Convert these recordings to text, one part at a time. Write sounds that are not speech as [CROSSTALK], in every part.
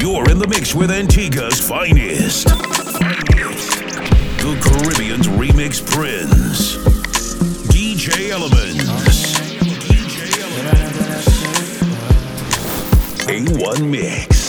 You're in the mix with Antigua's finest. The Caribbean's remix prince. DJ Elements. A1 Mix.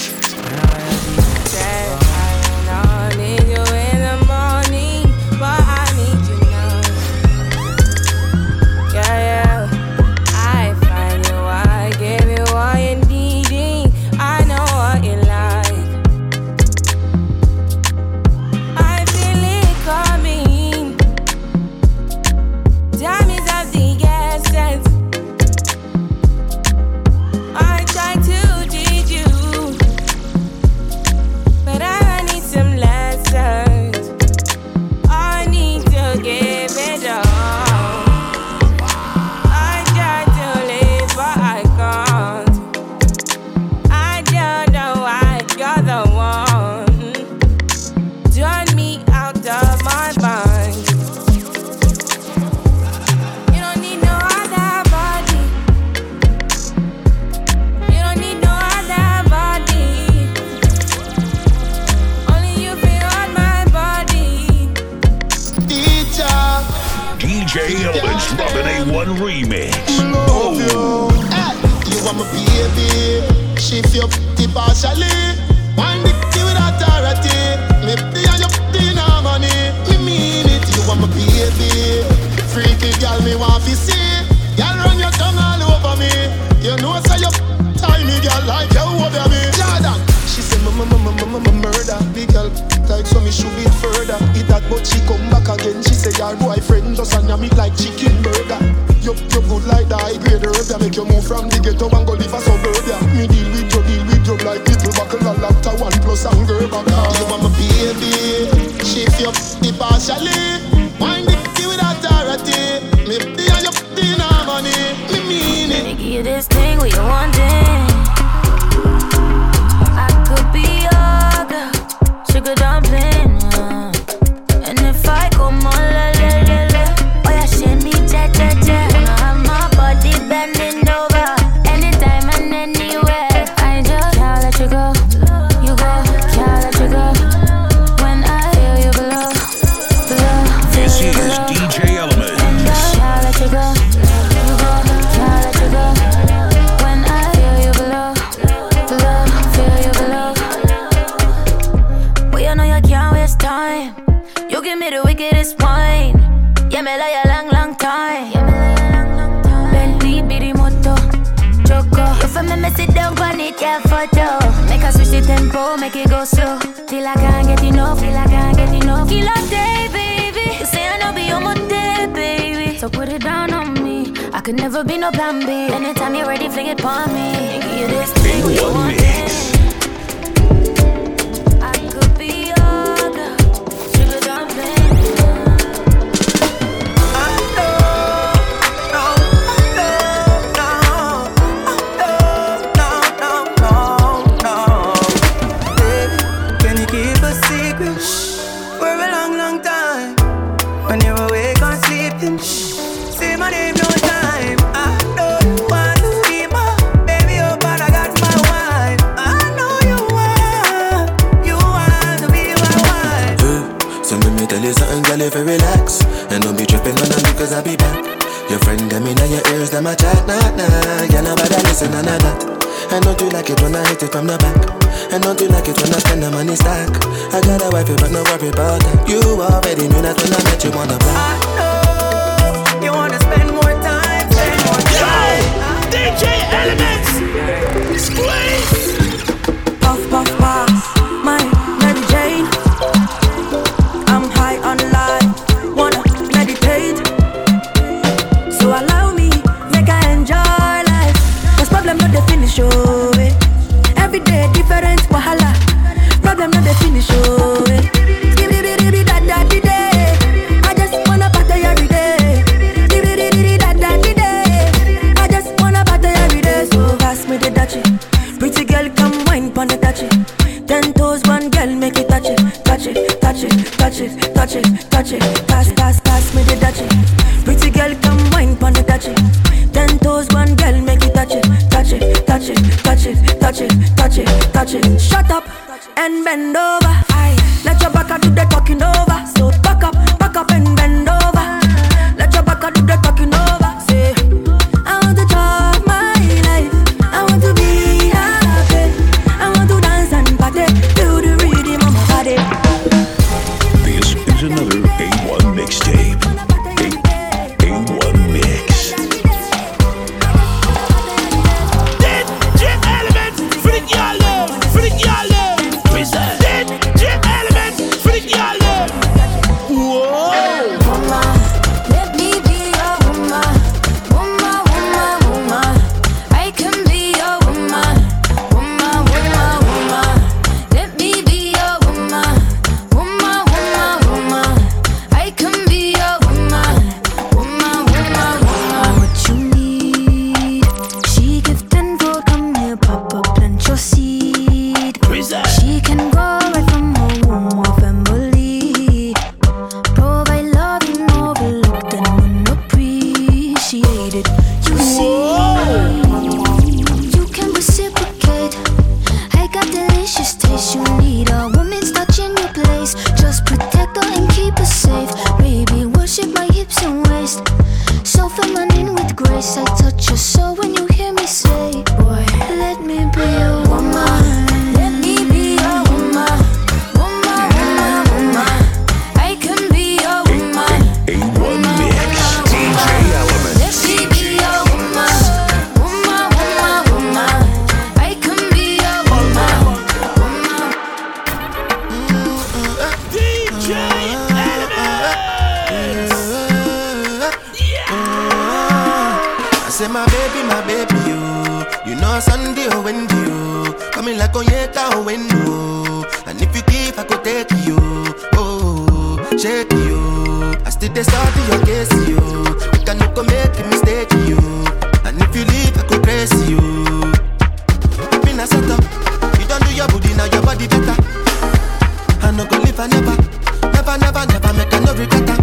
on Sunday or Wendy, oh. Coming like on or Wendy, oh. And if you keep, I could take you, oh. Shake you, I still dey start your case, you. You can no go make a mistake, you. And if you leave, I could praise you. Been a setup, you don't do your body now, your body better. I no go live, I never, never, never, never make a no regret.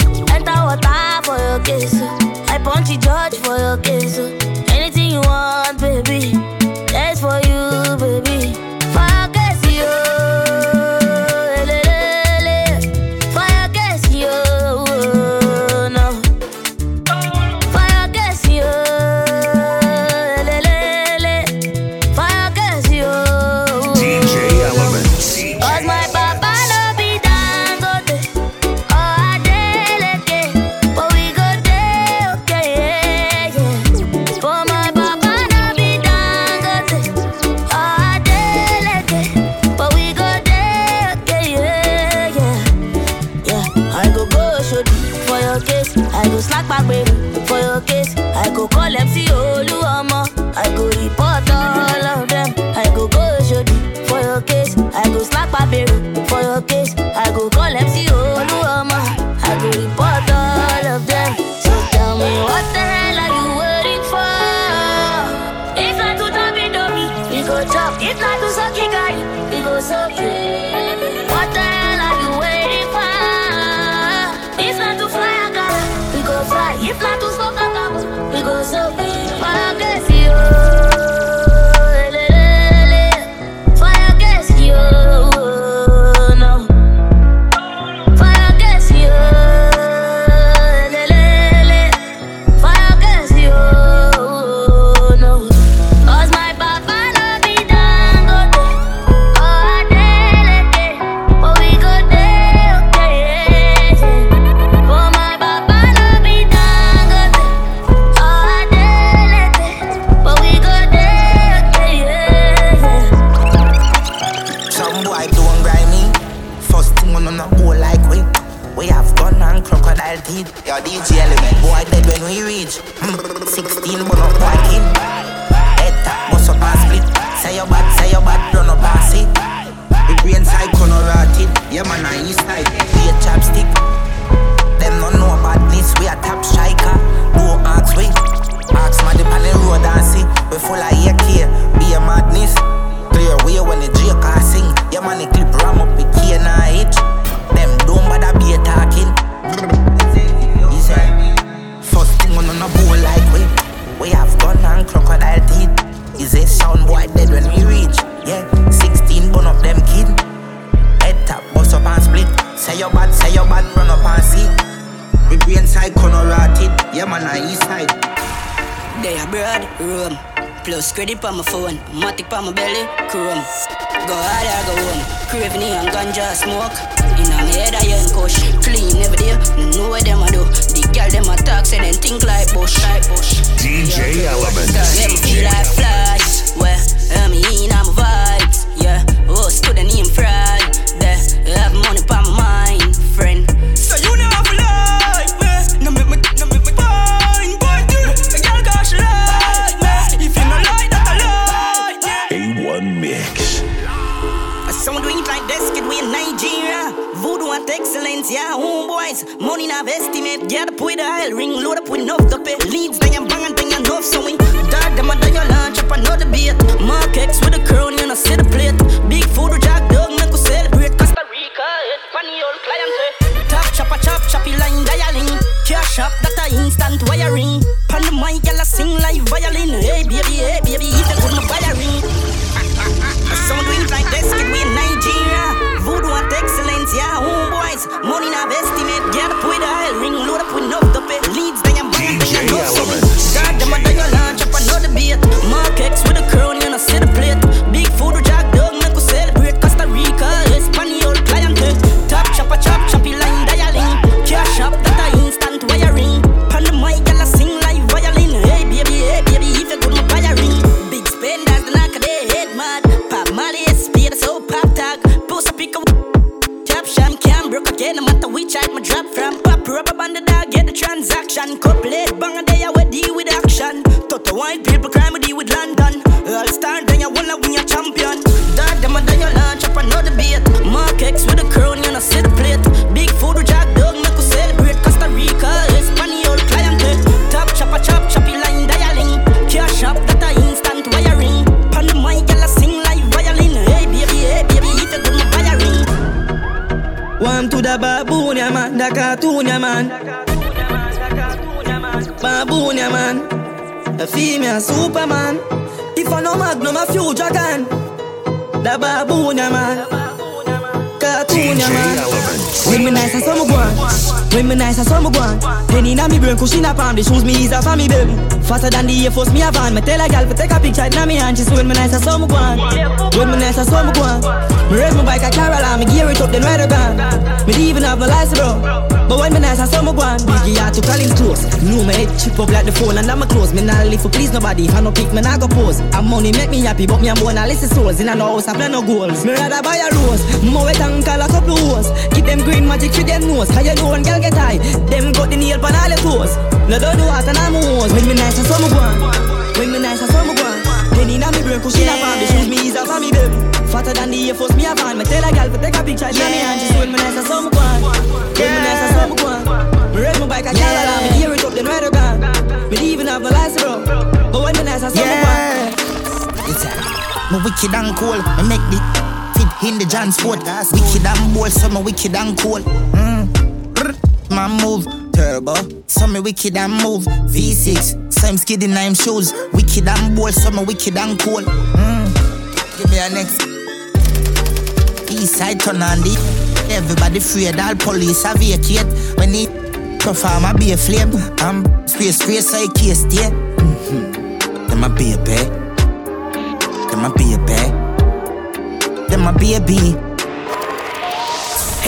water for your kiss. I judge for your kiss. Anything you want, baby. On my belly, chrome. Go hard or go home. Craving and ganja smoke. In my head I ain't kush. Clean every day. Mm, know what them a do. The girl them a talk say then think like bush. Like bush. DJ Element. Cause them feel like flies. Where I'm in, I'm vibes. Yeah. Oh, stood the name fried. There. Have money on Money not estimate, get up with a hell ring, load up with enough pay. Leads, then you bang and then you so we dog them and then you launch up another beat. Mark X with a crown, you know, see the plate. Big food, jack dog, make us celebrate. Costa Rica, it's funny old client. Top chopper, chop, choppy line, dialing. Cash up, that a instant wiring. Pan the mic, y'all sing like violin. Hey, baby, hey, baby, if you could my wiring. [LAUGHS] Someone doing like this, kid, we in Nigeria. Voodoo and excellence, yeah, homeboys. Money not estimate, get up with a ring, load up with enough to pay. Leads, bang, then DJ Element. When me nice, I. When me nice, I saw me go on. Penny na me brain, cushion up on the shoes me ease off on me belly. Faster than the Air Force, me a van. Me tell a gal to take a picture na me hand. She say when me nice, I saw me go. When me nice, I saw me. Me raise my bike a Caroline, me gear it up, then ride a. Me even have no license, bro. But when me nice, I saw me go on. Biggie to call him close. Know me head chip up like the phone and I'm close. Me not live for please nobody. If I no pick, me not go pose. And money make me happy, but me a more listen souls. In a no house, I plan no goals. Me rather buy a rose. More wet and call a couple hoes. Keep them green magic for them nose. How you know one girl get high? Them got the nail pan all your toes. No don't do what and I'm hose. When me nice, I saw me go. When me nice, I saw me go on. Penny na me brain, cushion up on the shoes me ease off on me baby. Fatter than the Air Force, me a van. Me tell a gal to take a picture, yeah. me hand. She say when me nice, I saw me go. When me nice, I saw me go. Me ride my bike, I can't allow me gear it up, then ride a gun. Me even have no license, bro. But when me nice, I saw me. Yeah. It's a me wicked and cool. Me make the fit in the John Sport. Wicked and bold, so me wicked and cool. Mm. Man move turbo, so me wicked and move V6. Same skid in nine shoes. Wicked and bold, so me wicked and cool. Mm. Give me a next. East side turn on the Everybody afraid all police a vacate When he perform I be a flame I'm spray spray so he can't stay mm-hmm. Them a baby Them I be a baby Them a baby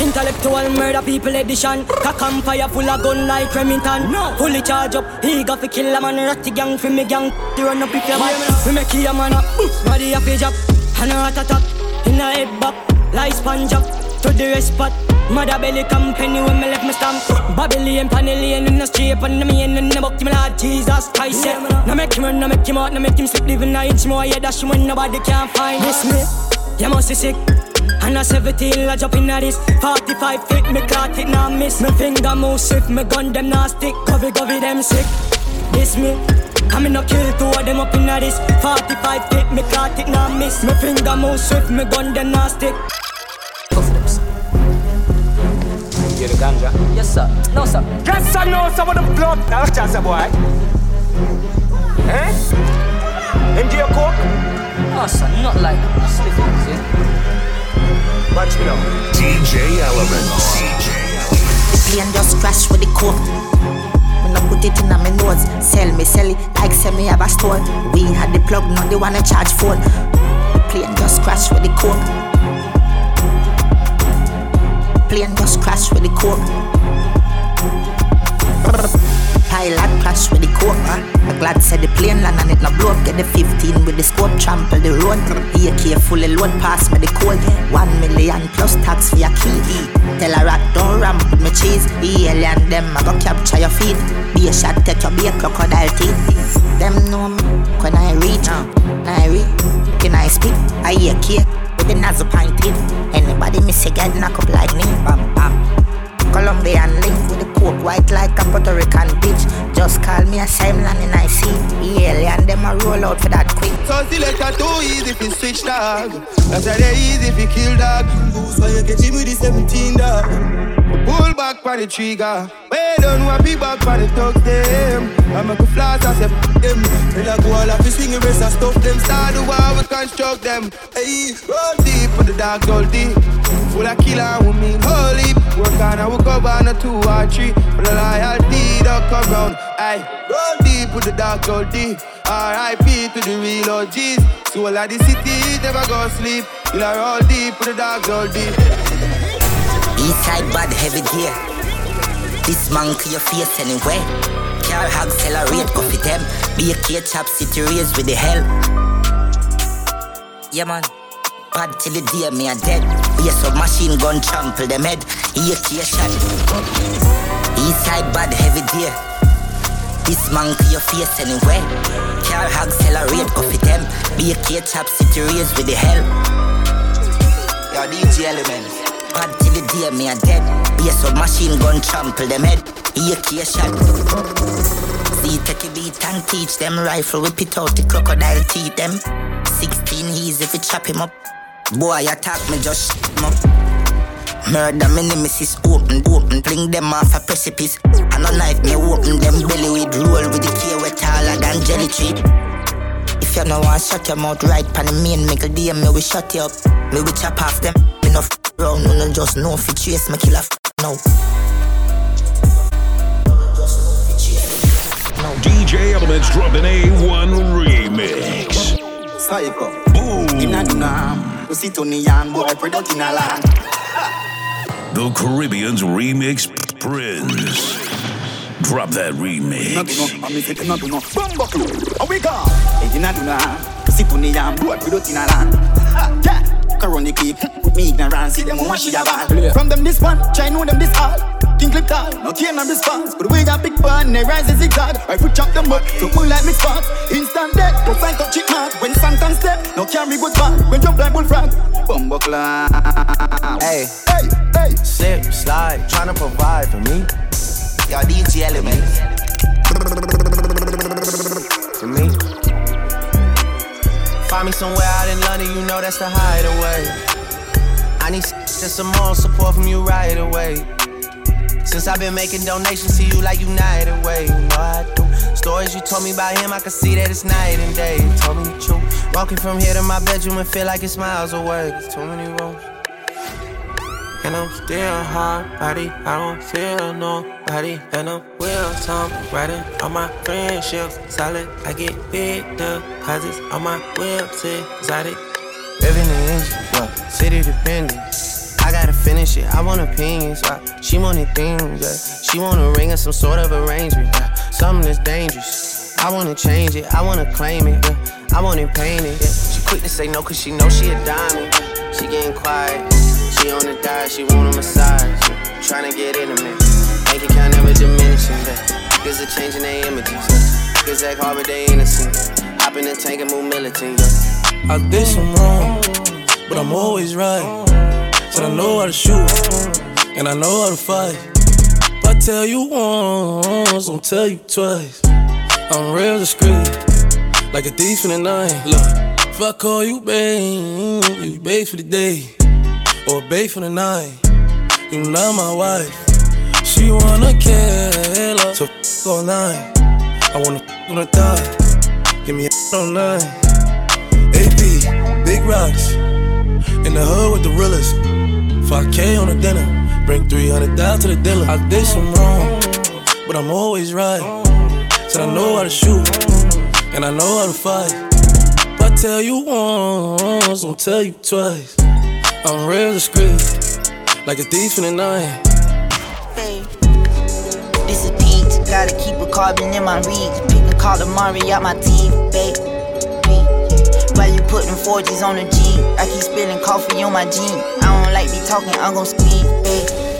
Intellectual murder people edition. Cock and fire full of gun like Remington. No. Fully charge up. He got fi kill a man. Ratty gang fi me gang. They run up if you bad. We make you a man up. Body fi drop. And a rat attack. In a head back. Like sponge up. to the rest spot. Mother belly company when me left me stamp. Babylon, Panellian in the street, and the main in the book, me Lord Jesus Christ. Yeah. Now make him run, now make him out, now make him sleep, living an inch more. Yeah, that's when nobody can find this me. You must be sick. And I 17, I jump in at this 45 feet, me caught it, now miss. Me finger move swift, me gun them now stick. Covey, covey, them sick. This me. I'm in a kill two of them up in at this 45 feet, me caught it, now miss. Me finger move swift, me gun them now stick. You the ganja? Yes sir, no sir. Yes sir, no sir, what them club? Now chance boy. Eh? Them do your coke? No sir, not like that. Sleep easy Watch me now. DJ Element. The plane just crash with the coke. When I put it in my nose, sell me, sell it like sell me have a store. We had the plug, not they wanna charge phone. The plane just crash with the coke. Plane just crash with the coke. Pilot crash with the. Huh? I glad said the plane land and it no blow up. Get the 15 with the scope, trample the road. AK fully load pass me the code. One million plus tax for your key. Tell a rat don't ramp with me cheese. The alien them I go capture your feet. Be a shot take your be a crocodile teeth. Them know me when I reach. When I reach, can I speak? I hear cake with the nozzle pointed. Anybody miss a get knock up like me? Bam bam. Colombian link with coke white like a Puerto Rican bitch. Just call me a same land and I see the alien them a roll out for that quick. So selector too easy if you switch dog. That's why they easy if you kill dog. So you get him with the 17 dog. Pull back by the trigger. Way done want be back by the thugs them. I make a flash I say f them. Then I go all off the swing rest and stuff them. Start the war we construct them. Hey, roll deep for the dark gold deep. Full of killer with me holy. Work on I will cover on a two or three. For the loyalty that come round. Aye, roll deep with the dark gold deep. R.I.P. to the real OGs. Soul of the city never go sleep. You know roll deep with the dark gold deep. Eastside bad heavy gear. This man to your face anyway. Car accelerate, coffee them. Be a K chop city raise with the hell. Yeah man. Bad till the day me a dead. Be a submachine gun trample them head. Here K shot. Eastside bad heavy gear. This man to your face anyway. Car accelerate, coffee them. Be a K chop city raise with the hell. Yo, DJ Elements. Bad till the day me a dead. Be a machine gun trample them head. Here K shot. See, take a beat and teach them rifle, whip it out the crocodile teeth them. 16 easy if you chop him up. Boy, attack me, just him up. Murder me nemesis, open, open, fling them off a precipice. And a knife me open them belly with roll with the key way taller than jelly tree. If you no want shut your mouth right pan the main make a DM me we shut you up. Me we chop off them. Me no f- round, no no just no fit chase me kill a f- no. DJ Elements dropping A1 remix. Psycho. Boom. Inna the nam, you sit on the yan boy, product in a land. The Caribbean's remix Prince. Drop that Not remix. enough, I'm taking not enough. Bumbo clue, how we go? Inna the nam, you sit on the yan boy, product in a land. Ha, Yeah, Corona keep me ignorance, see them how much she a ball. From them this one, try know them this all. King clip tall, no care no response. But we got big bun, they rise as zigzag. I put chop them up, so pull like mix spots. Instant death, go find touch it mark. When Santan step, no carry good back. When jump like bullfrog, bumbo clap. Hey, Hey, hey. slip, slide, tryna provide for me. Yo, DJ Elements. For me. Find me somewhere out in London, you know that's the hideaway. I need some more support from you right away. Since I've been making donations to you like United Way, you know I do. Stories you told me about him, I can see that it's night and day. You told me the truth. Walking from here to my bedroom and feel like it's miles away. There's too many rooms. And I'm still hard body, I don't feel nobody. And I'm real time riding on my friendships. Solid, I get big deposits on my website. Exotic. Living in engine, yeah. City dependent. I gotta finish it, I want opinions. Yeah. She wanted things, yeah. She want a ring or some sort of arrangement. Yeah. Something that's dangerous. I wanna change it, I wanna claim it. Yeah. I paint it. Yeah. She quick to say no, cause she know she a diamond. She getting quiet. She on the diet, she want a massage. Tryna get intimate. Bank account never diminishing. Niggas are changing their images. Niggas act hard, but they innocent. Hop in the tank and move militant. I did some wrong, but I'm always right. Said I know how to shoot, and I know how to fight. If I tell you once, I'll tell you twice. I'm real discreet, like a thief in the night. Look, if I call you babe, you babe for the day, or babe for the night. You not my wife. She wanna kill her, so f all night. I wanna f on the thigh. Give me a all night. AP, big rocks. In the hood with the realest. 5K on the dinner. Bring 300 down to the dealer. I did some wrong, but I'm always right. Said I know how to shoot, and I know how to fight. If I tell you once, I'll tell you twice. I'm real discreet, like a thief in the night. This is Pete. Gotta keep a carbon in my reach. Pick a calamari out my teeth, babe. While you putting 4Gs on the G, I keep spilling coffee on my jean. I don't like be talking, I'm gon' speak, babe.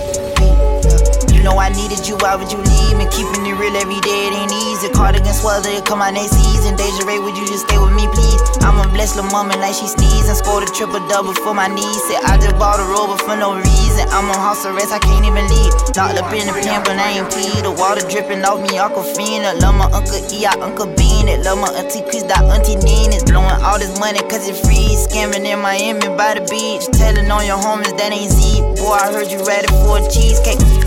Know I needed you, why would you leave me? Keeping it real every day, it ain't easy. Cardigan swells, it come out next season. Deja Ray, would you just stay with me, please? I'm a blessed little woman like she sneezing. Scored a triple double for my niece. Said I just bought a rover for no reason. I'm on house arrest, I can't even leave. Locked up in the pen, but I ain't pee. The water dripping off me, Aquafina. Love my Uncle E, I Uncle Bean it. Love my Auntie Chris, that Auntie Nina. Blowing all this money cause it free. Scamming in Miami by the beach. Telling on your homies that ain't Z. Boy, I heard you ready for a cheesecake.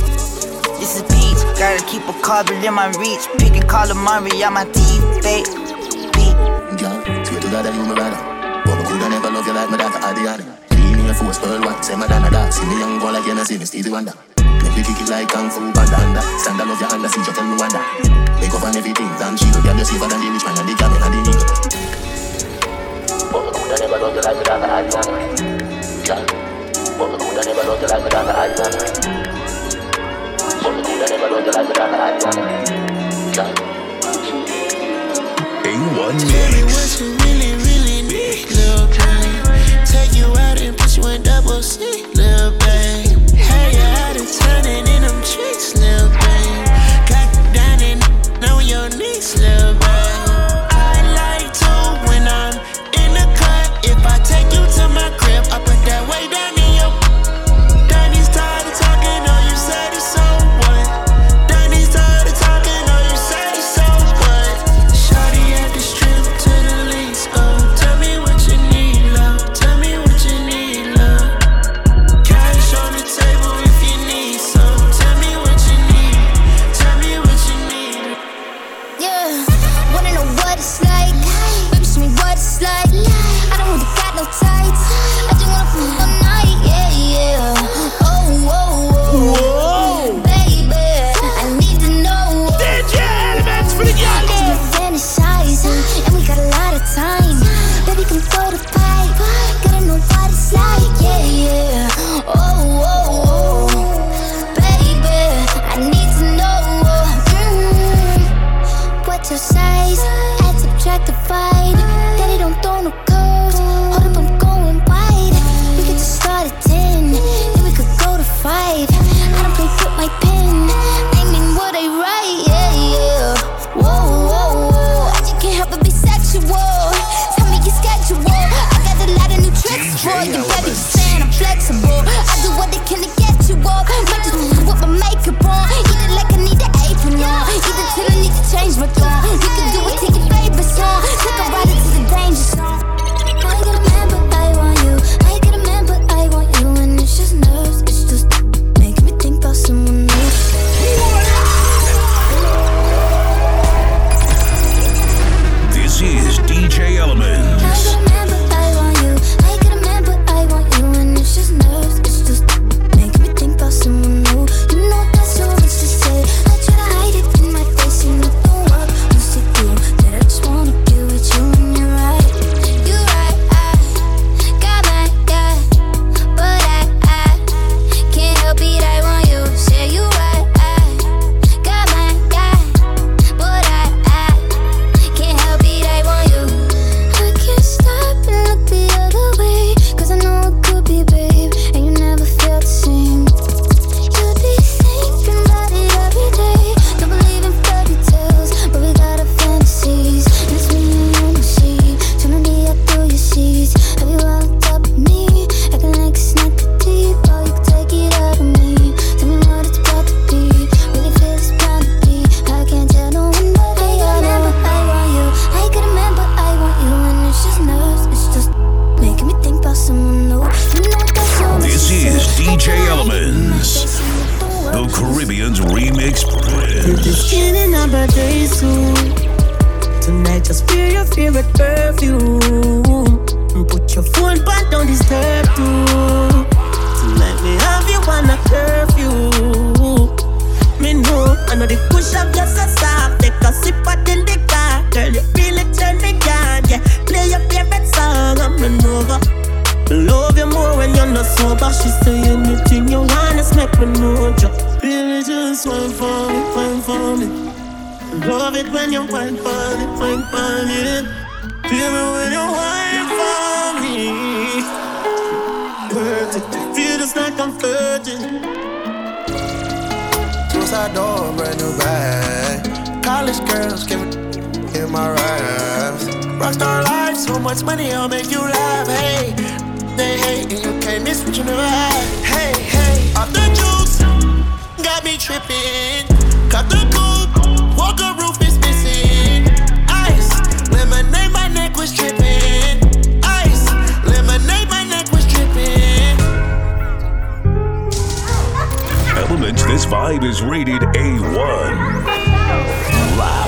This is Peach, gotta keep a carbon in my reach. Picking calamari out my teeth, babe. Girl, swear to God that you my brother. But I coulda never love you like my daughter, Adriana. Clean your force, pearl white, say my Dana that. See me young boy like you, know see me Stevie Wonder. Make me kick it like Kung Fu Panda, under. Stand I love your under, see you tell me wonder. Make up on everything, damn she girl, you safer than the rich man and the camel and the nigga. But I coulda never love you like my daughter, Adriana. Girl, but I coulda never love you like my daughter, Adriana. But I coulda never love you like my daughter, Adriana. Girl. A1 Tell know, the push up just a stop. Take a sip out in the car. Girl, you really turn me on, yeah. Play your favorite song, I'm run over. Love you more when you're not sober. She say anything you want, just make me know. Just really just wine for me, wine for me. Love it when you wine for me, wine for me. Feel me when you wine for me. It, feel just like I'm virgin. Suicide door, brand new bag. College girls give in my raps. Rockstar life, so much money, I'll make you laugh. Hey, they hate and you can't miss what you never had. Hey, hey, off the juice, got me tripping. Cut the coupe, this vibe is rated A1. Loud.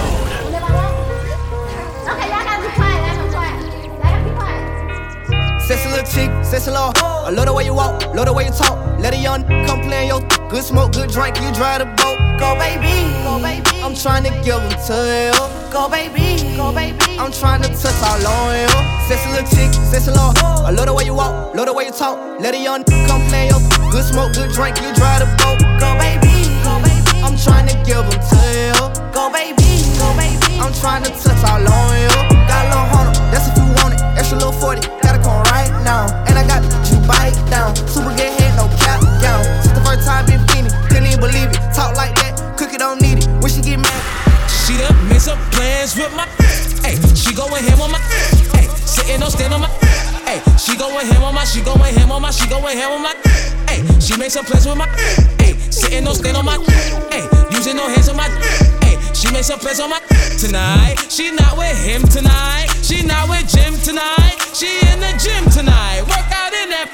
Sexy little chick, sexy little I love the way you walk, love the way you talk. Let a young come play in your good smoke, good drink, you drive the boat. Go baby, go baby. I'm trying to give them to you. Go baby, go baby. I'm trying to touch all on you. Sexy little chick, sexy little I love the way you walk, love the way you talk. Let a young come play in your good smoke, good drink, you drive the boat. Go baby, go baby. I'm trying to give them to you. Go baby, go baby. I'm trying to touch all on you. Got a little hunter, that's if you want it. Extra little 40, gotta come right now. And I got you bite down. Super good head, no cap down. Since the first time been feeling, couldn't even believe it. Talk like that, cookie don't need it. When she get mad, She done made some plans with my. Hey, she going ham on my. Hey, sitting on stand on my. Hey, she going ham on my. She going ham on my. She going ham on my. Hey, she made some plans with my. Hey, sitting on stand on my. Hey, using no hands on my. Hey, she made some plans on my. Tonight, she not with him tonight. She not with Jim tonight. She in the gym tonight. Work out in that.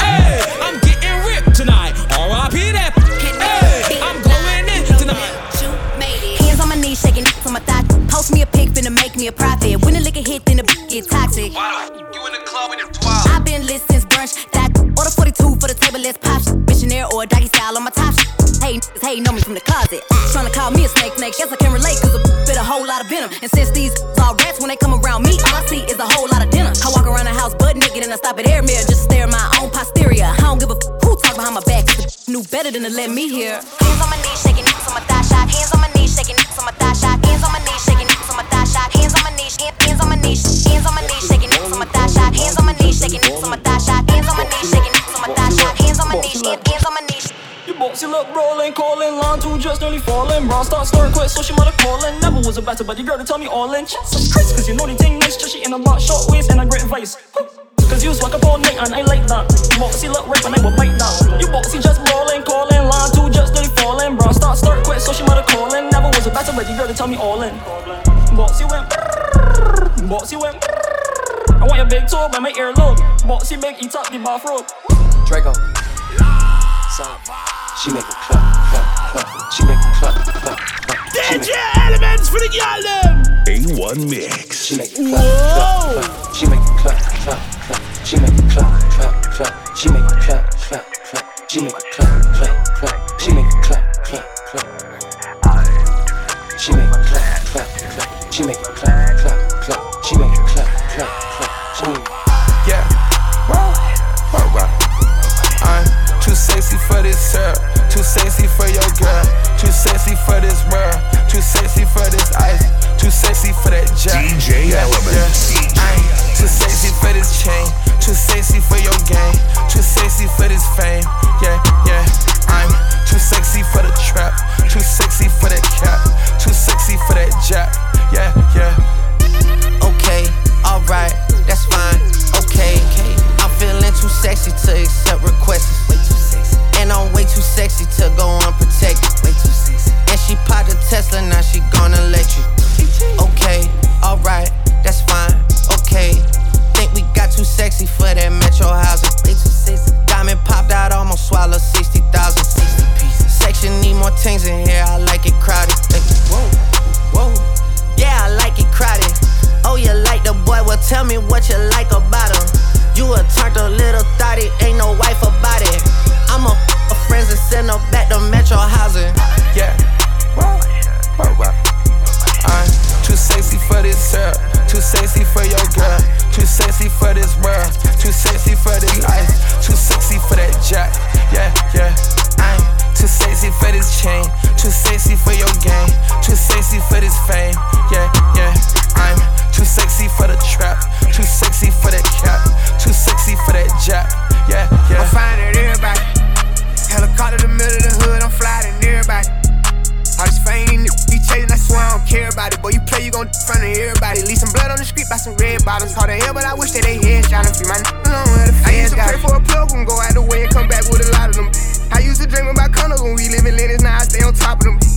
Hey, I'm getting ripped tonight. R.I.P. that. Hey, I'm going in tonight. Hands on my knees, shaking from my thigh. Post me a pic, finna make me a profit. When the liquor hit, then the get toxic. You style on my top. Hey, niggas hating on me from the closet. Tryna call me a snake, snake. Guess I can relate, cause a bit a whole lot of venom. And since these all rats, when they come around me, all I see is a whole lot of dinner. I walk around the house butt naked and I stop at air mirror just to stare at my own posterior. I don't give a f- who talk behind my back. 'cause knew better than to let me hear. Hands on my knees, shaking niggas on my thigh shot. Hands on my knees, shaking niggas on my thigh shot. Hands on my knees, shaking niggas on my thigh shot. Hands on my knees, hands on my knees, hands on my knees, shaking niggas on my thigh shot. Hands on my knees, shaking niggas on my thigh shot. Hands on my knees, shaking niggas on my thigh shot. Hands on my knees, hands on my knees. Boxy look rolling, calling, line two just nearly falling. Brown start stirring quick, so she mother calling. Never was a better, but you girl to tell me all in. Chest is crazy, cause you know the thing nice. Just she in a box, short waist, and a great vice. Cause you swag up all night, and I like that. Boxy look right, and I will bite that. You boxy just rolling, calling, line two just nearly falling. Brown start start quick, so she mother calling. Never was a better, but you girl to tell me all in. Boxy went, boxy went. I want your big toe by my earlobe. Boxy big, eat up the bathrobe. Draco. She make it clap, clap, clap. She make it clap, clap, clap. DJ Elements for the girl them. A1 Mix. She make it clap, clap, clap. She make it clap, clap, clap. She make it clap, clap, clap. She make it clap, clap, clap. She make it clap, clap, clap. She make it clap, clap, clap. She make it clap, clap, clap. She make it clap, clap, tryna free my n- alone I used to pray for a plug and go out the way and come back with a lot of them. I used to dream about condos when we live in Lennox, now I stay on top of them.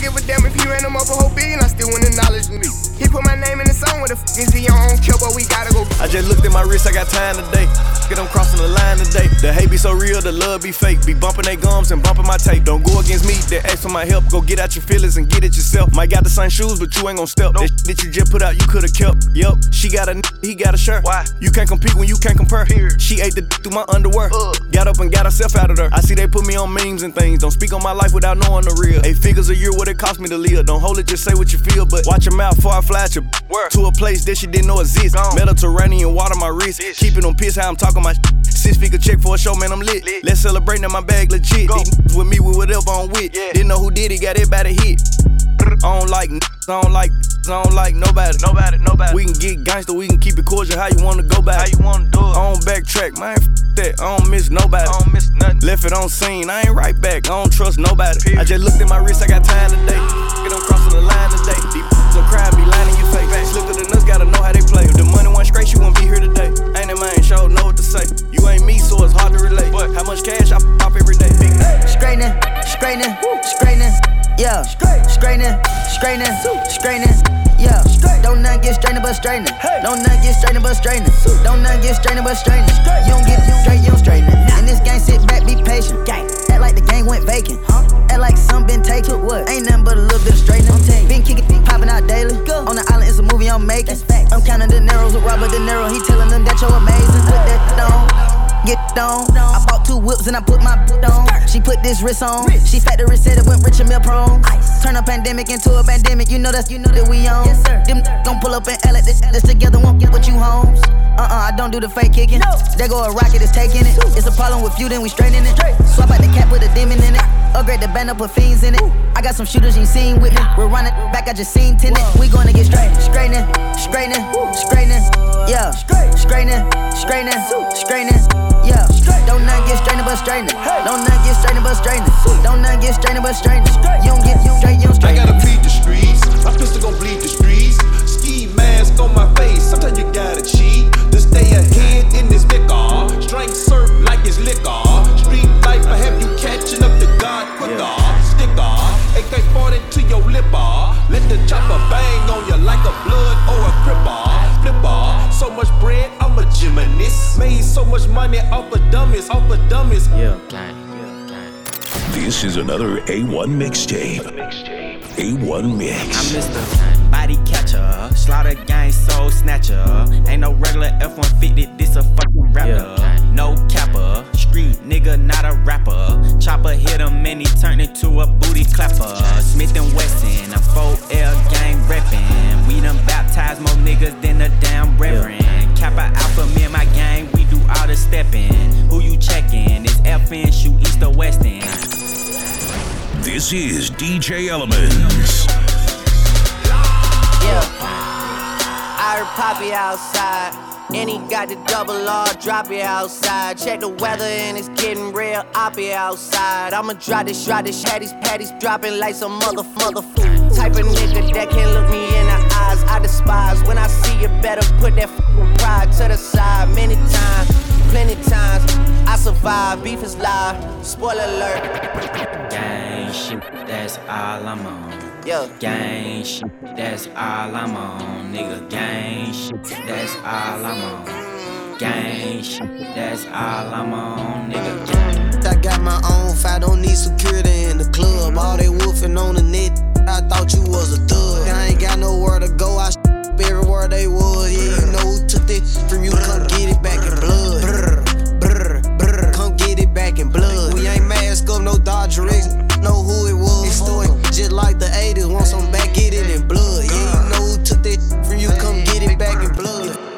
I wouldn't give a damn if he ran them up a whole billion, I still wouldn't acknowledge me. He put my name in the song with the f is he on, I don't care, but we gotta go. I just looked at my wrist, I got time today. Get them crossing the line today. The hate be so real, the love be fake. Be bumping they gums and bumping my tape. Don't go against me, they ask for my help. Go get out your feelings and get it yourself. Might got the same shoes, but you ain't gon' step. That shit that you just put out, you could've kept. Yup, she got a n- he got a shirt. Why? You can't compete when you can't compare. Here. She ate the d- through my underwear. Got up and got herself out of there. I see they put me on memes and things. Don't speak on my life without knowing the real. Eight figures a year, what it cost me to live. Don't hold it, just say what you feel. But watch your mouth before I flash you. To a place that she didn't know exist. Mediterranean water my wrist. Keeping on pissed how I'm talking my. Six figure check for a show, man, I'm lit. Let's celebrate now my bag legit. These niggas with me with whatever I'm with. Didn't know who did it, got it by the hit. I don't like I don't like I don't like nobody. Nobody, nobody. We can get gangster, we can keep it cordial. How you wanna go back? How you wanna do it? I don't backtrack, man. That. I don't miss nobody. I don't miss nothing. Left it on scene, I ain't right back. I don't trust nobody. I just looked at my wrist, I got time wrist on. She factory said it went rich and meal prone. Turn a pandemic into a pandemic. You know that's you know that we on. Yes, sir. Them gon' pull up and L at this, this together won't get with you homes. Uh uh, I don't do the fake kicking. There go a rocket, it's taking it. It's a problem with you, then we straightening it. Swap out the cap with a demon in it. Upgrade the band up, put fiends in it. I got some shooters you seen with me. We're running back, I just seen tenant. We gonna get straight, straightening, straightening, straightening. Yeah, straightening, straightening, straightening. Yeah, don't not get strained but straightening. Don't not get strained but straightening. Don't not get strained but straightening. You don't get you straight, you don't I gotta bleed the streets. My pistol gon' bleed the streets. Ski mask on my face. Sometimes you gotta cheat to stay ahead in this liquor. Strength serve like it's liquor. Street life, I have you catching up to God quicker. Sticker, AK 40 to your lipper. Let the chopper bang on you like a blood or a cripper. Flipper, so much bread, I'm a gymnast. Made so much money off of dummies, off of dummies. Yeah. This is another A1 mixtape. A1 mix. I'm Mr. Body Catcher, Slaughter Gang Soul Snatcher. Ain't no regular F-150, this a fucking rapper. No capper, street nigga, not a rapper. Chopper hit him and he turned into a booty clapper. Smith and Wesson, I'm 4L gang reppin'. We done baptized more niggas than a damn reverend. Kappa Alpha, me and my gang, we do all the steppin'. Who you checkin'? It's FN, shoot east or west end. This is DJ Elements. Yeah. I heard Poppy outside. And he got the double R, drop it outside. Check the weather and it's getting real, I'll be outside. I'ma drop this, drop this, patties, patties, dropping like some mother, mother. Type of nigga that can't look me in the eyes. I despise when I see you better put that fucking pride to the side. Many times, plenty times, I survive. Beef is live, spoiler alert. Gang shit, that's all I'm on. Yeah. Gang shit, that's all I'm on. Nigga, gang shit, that's all I'm on. Gang shit, that's all I'm on. Nigga, gang. I got my own fight, don't need security in the club. All they wolfing on the net, I thought you was a thug. I ain't got nowhere to go. I up everywhere they was. Yeah, you know who took it from you. Come get it back in blood. Brr, brr, brr. Come get it back in blood. We ain't mask up, no Dodger X. Know who it was. It's story just like the 80s. Want some back, get it in blood. Yeah, you know who took it from you. Come get it back in blood.